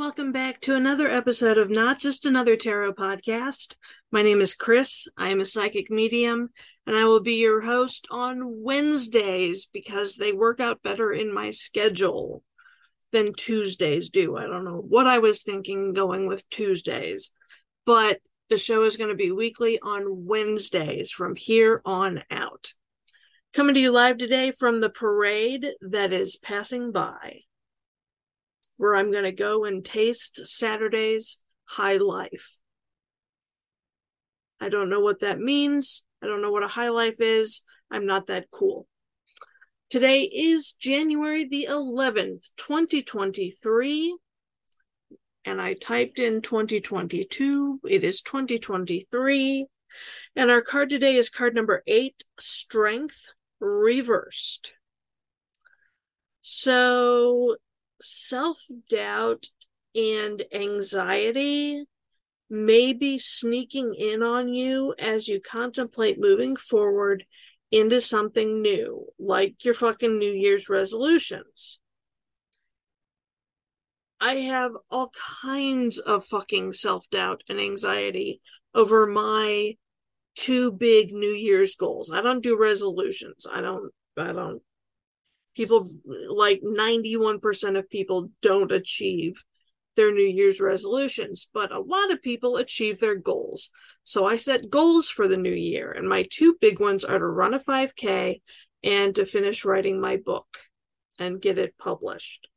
Welcome back to another episode of Not Just Another Tarot Podcast. My name is Chris. I am a psychic medium, and I will be your host on Wednesdays because they work out better in my schedule than Tuesdays do. I don't know what I was thinking going with Tuesdays, but the show is going to be weekly on Wednesdays from here on out. Coming to you live today from the parade that is passing by where I'm going to go and taste Saturday's high life. I don't know what that means. I don't know what a high life is. I'm not that cool. Today is January the 11th, 2023. And I typed in 2022. It is 2023. And our card today is card number eight Strength Reversed. So self doubt and anxiety may be sneaking in on you as you contemplate moving forward into something new, like your fucking New Year's resolutions. I have all kinds of fucking self doubt and anxiety over my two big New Year's goals. I don't do resolutions. I don't, I don't people like 91% of people don't achieve their New Year's resolutions, but a lot of people achieve their goals. So I set goals for the new year, and my two big ones are to run a 5K and to finish writing my book and get it published.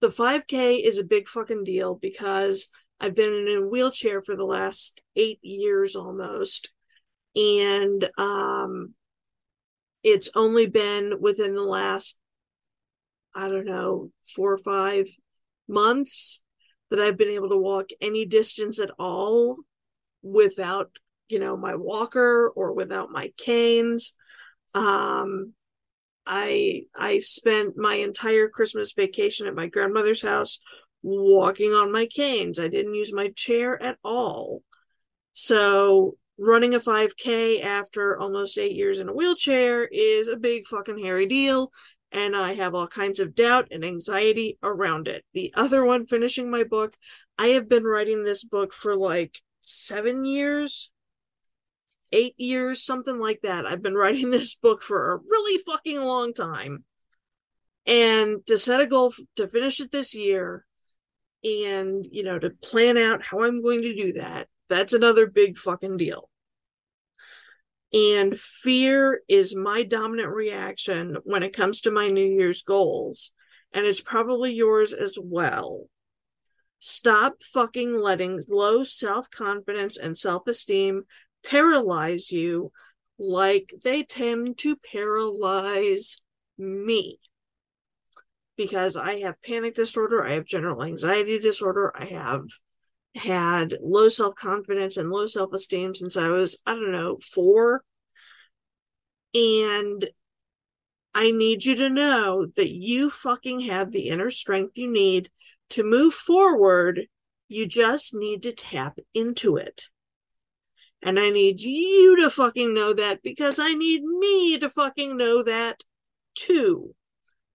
The 5K is a big fucking deal because I've been in a wheelchair for the last eight years almost. And um, it's only been within the last i don't know four or five months that i've been able to walk any distance at all without you know my walker or without my canes. Um i i spent my entire christmas vacation at my grandmother's house walking on my canes. I didn't use my chair at all. So running a 5K after almost eight years in a wheelchair is a big fucking hairy deal. And I have all kinds of doubt and anxiety around it. The other one, finishing my book, I have been writing this book for like seven years, eight years, something like that. I've been writing this book for a really fucking long time. And to set a goal to finish it this year and, you know, to plan out how I'm going to do that that's another big fucking deal. And fear is my dominant reaction when it comes to my New Year's goals. And it's probably yours as well. Stop fucking letting low self confidence and self esteem paralyze you like they tend to paralyze me. Because I have panic disorder, I have general anxiety disorder, I have had low self confidence and low self esteem since I was, I don't know, four. And I need you to know that you fucking have the inner strength you need to move forward. You just need to tap into it. And I need you to fucking know that because I need me to fucking know that too.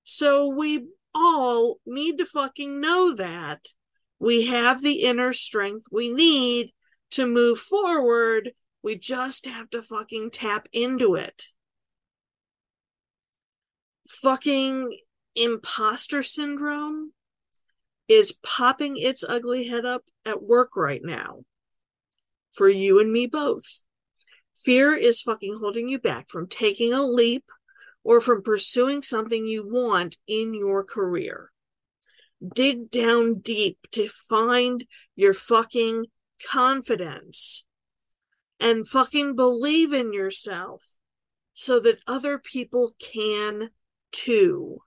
So we all need to fucking know that we have the inner strength we need to move forward. We just have to fucking tap into it. Fucking imposter syndrome is popping its ugly head up at work right now. For you and me both. Fear is fucking holding you back from taking a leap or from pursuing something you want in your career dig down deep to find your fucking confidence and fucking believe in yourself so that other people can too.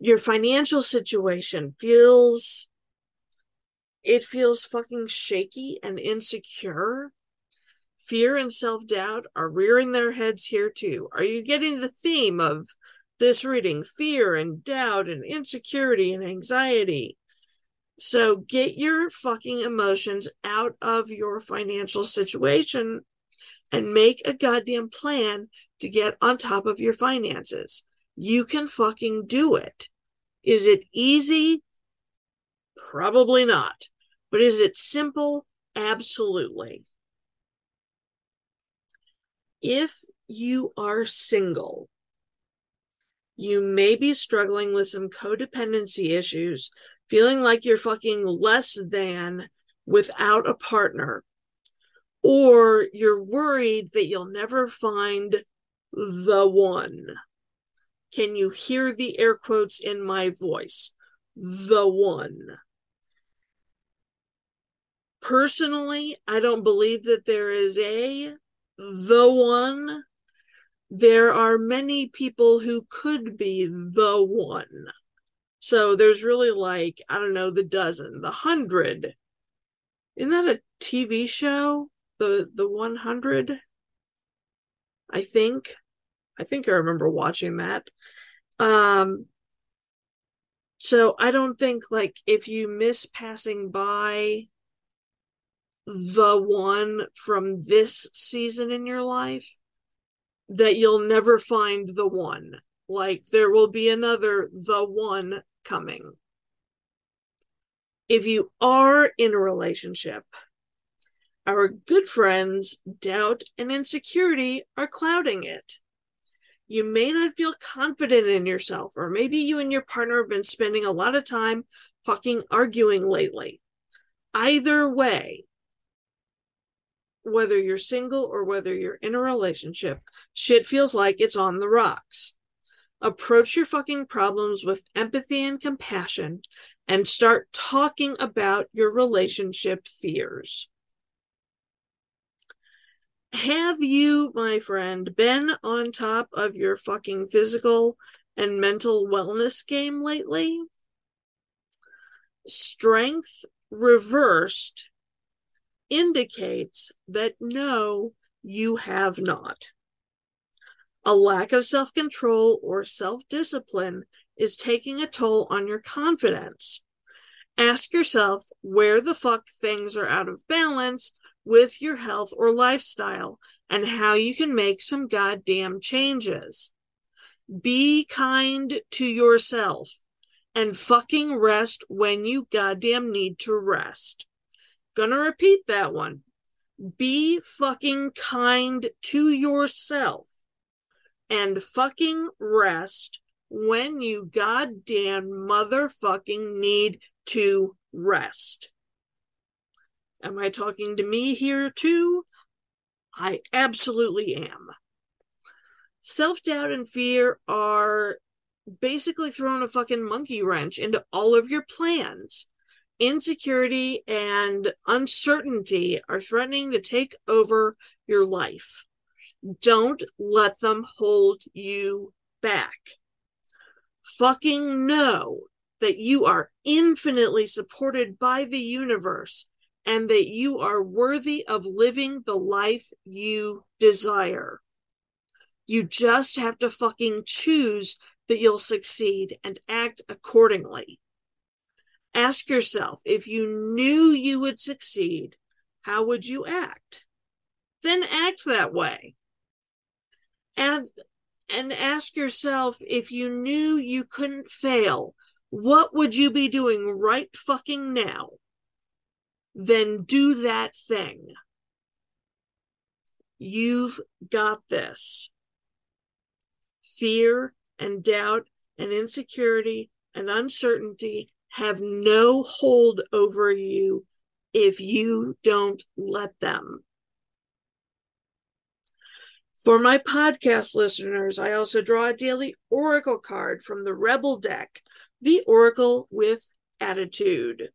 your financial situation feels it feels fucking shaky and insecure fear and self-doubt are rearing their heads here too are you getting the theme of this reading fear and doubt and insecurity and anxiety so get your fucking emotions out of your financial situation and make a goddamn plan to get on top of your finances. You can fucking do it. Is it easy? Probably not. But is it simple? Absolutely. If you are single, you may be struggling with some codependency issues feeling like you're fucking less than without a partner, or you're worried that you'll never find the one. Can you hear the air quotes in my voice? The one. Personally, I don't believe that there is a the one. There are many people who could be the one. So there's really like, I don't know, the dozen, the hundred. Isn't that a TV show? The the 100? I think. I think I remember watching that. Um so I don't think like if you miss passing by the one from this season in your life that you'll never find the one like there will be another the one coming. If you are in a relationship, our good friends, doubt and insecurity are clouding it. You may not feel confident in yourself, or maybe you and your partner have been spending a lot of time fucking arguing lately. Either way, whether you're single or whether you're in a relationship, shit feels like it's on the rocks. Approach your fucking problems with empathy and compassion and start talking about your relationship fears. Have you, my friend, been on top of your fucking physical and mental wellness game lately? Strength reversed indicates that no, you have not. A lack of self control or self discipline is taking a toll on your confidence. Ask yourself where the fuck things are out of balance with your health or lifestyle and how you can make some goddamn changes. Be kind to yourself and fucking rest when you goddamn need to rest. Gonna repeat that one. Be fucking kind to yourself and fucking rest when you goddamn motherfucking need to rest. Am I talking to me here too? I absolutely am. Self doubt and fear are basically throwing a fucking monkey wrench into all of your plans. Insecurity and uncertainty are threatening to take over your life. Don't let them hold you back. Fucking know that you are infinitely supported by the universe and that you are worthy of living the life you desire. You just have to fucking choose that you'll succeed and act accordingly. Ask yourself if you knew you would succeed, how would you act? Then act that way. And and ask yourself if you knew you couldn't fail what would you be doing right fucking now? Then do that thing. You've got this. Fear and doubt and insecurity and uncertainty have no hold over you if you don't let them for my podcast listeners, I also draw a daily oracle card from the Rebel deck, the Oracle with Attitude.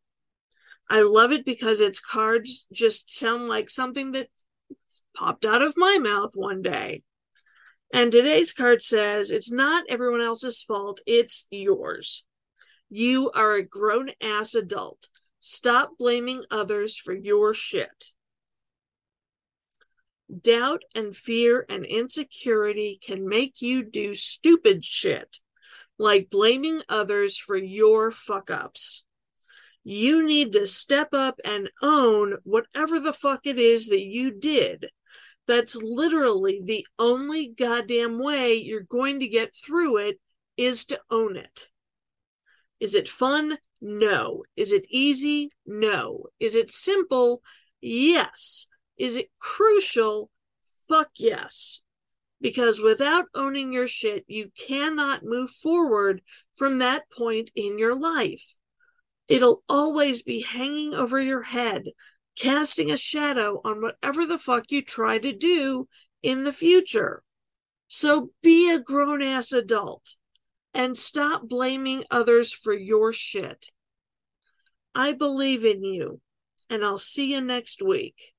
I love it because its cards just sound like something that popped out of my mouth one day. And today's card says it's not everyone else's fault, it's yours. You are a grown ass adult. Stop blaming others for your shit. Doubt and fear and insecurity can make you do stupid shit, like blaming others for your fuck ups. You need to step up and own whatever the fuck it is that you did that's literally the only goddamn way you're going to get through it is to own it. Is it fun? No. Is it easy? No. Is it simple? Yes. Is it crucial? Fuck yes. Because without owning your shit, you cannot move forward from that point in your life. It'll always be hanging over your head, casting a shadow on whatever the fuck you try to do in the future. So be a grown ass adult and stop blaming others for your shit. I believe in you, and I'll see you next week.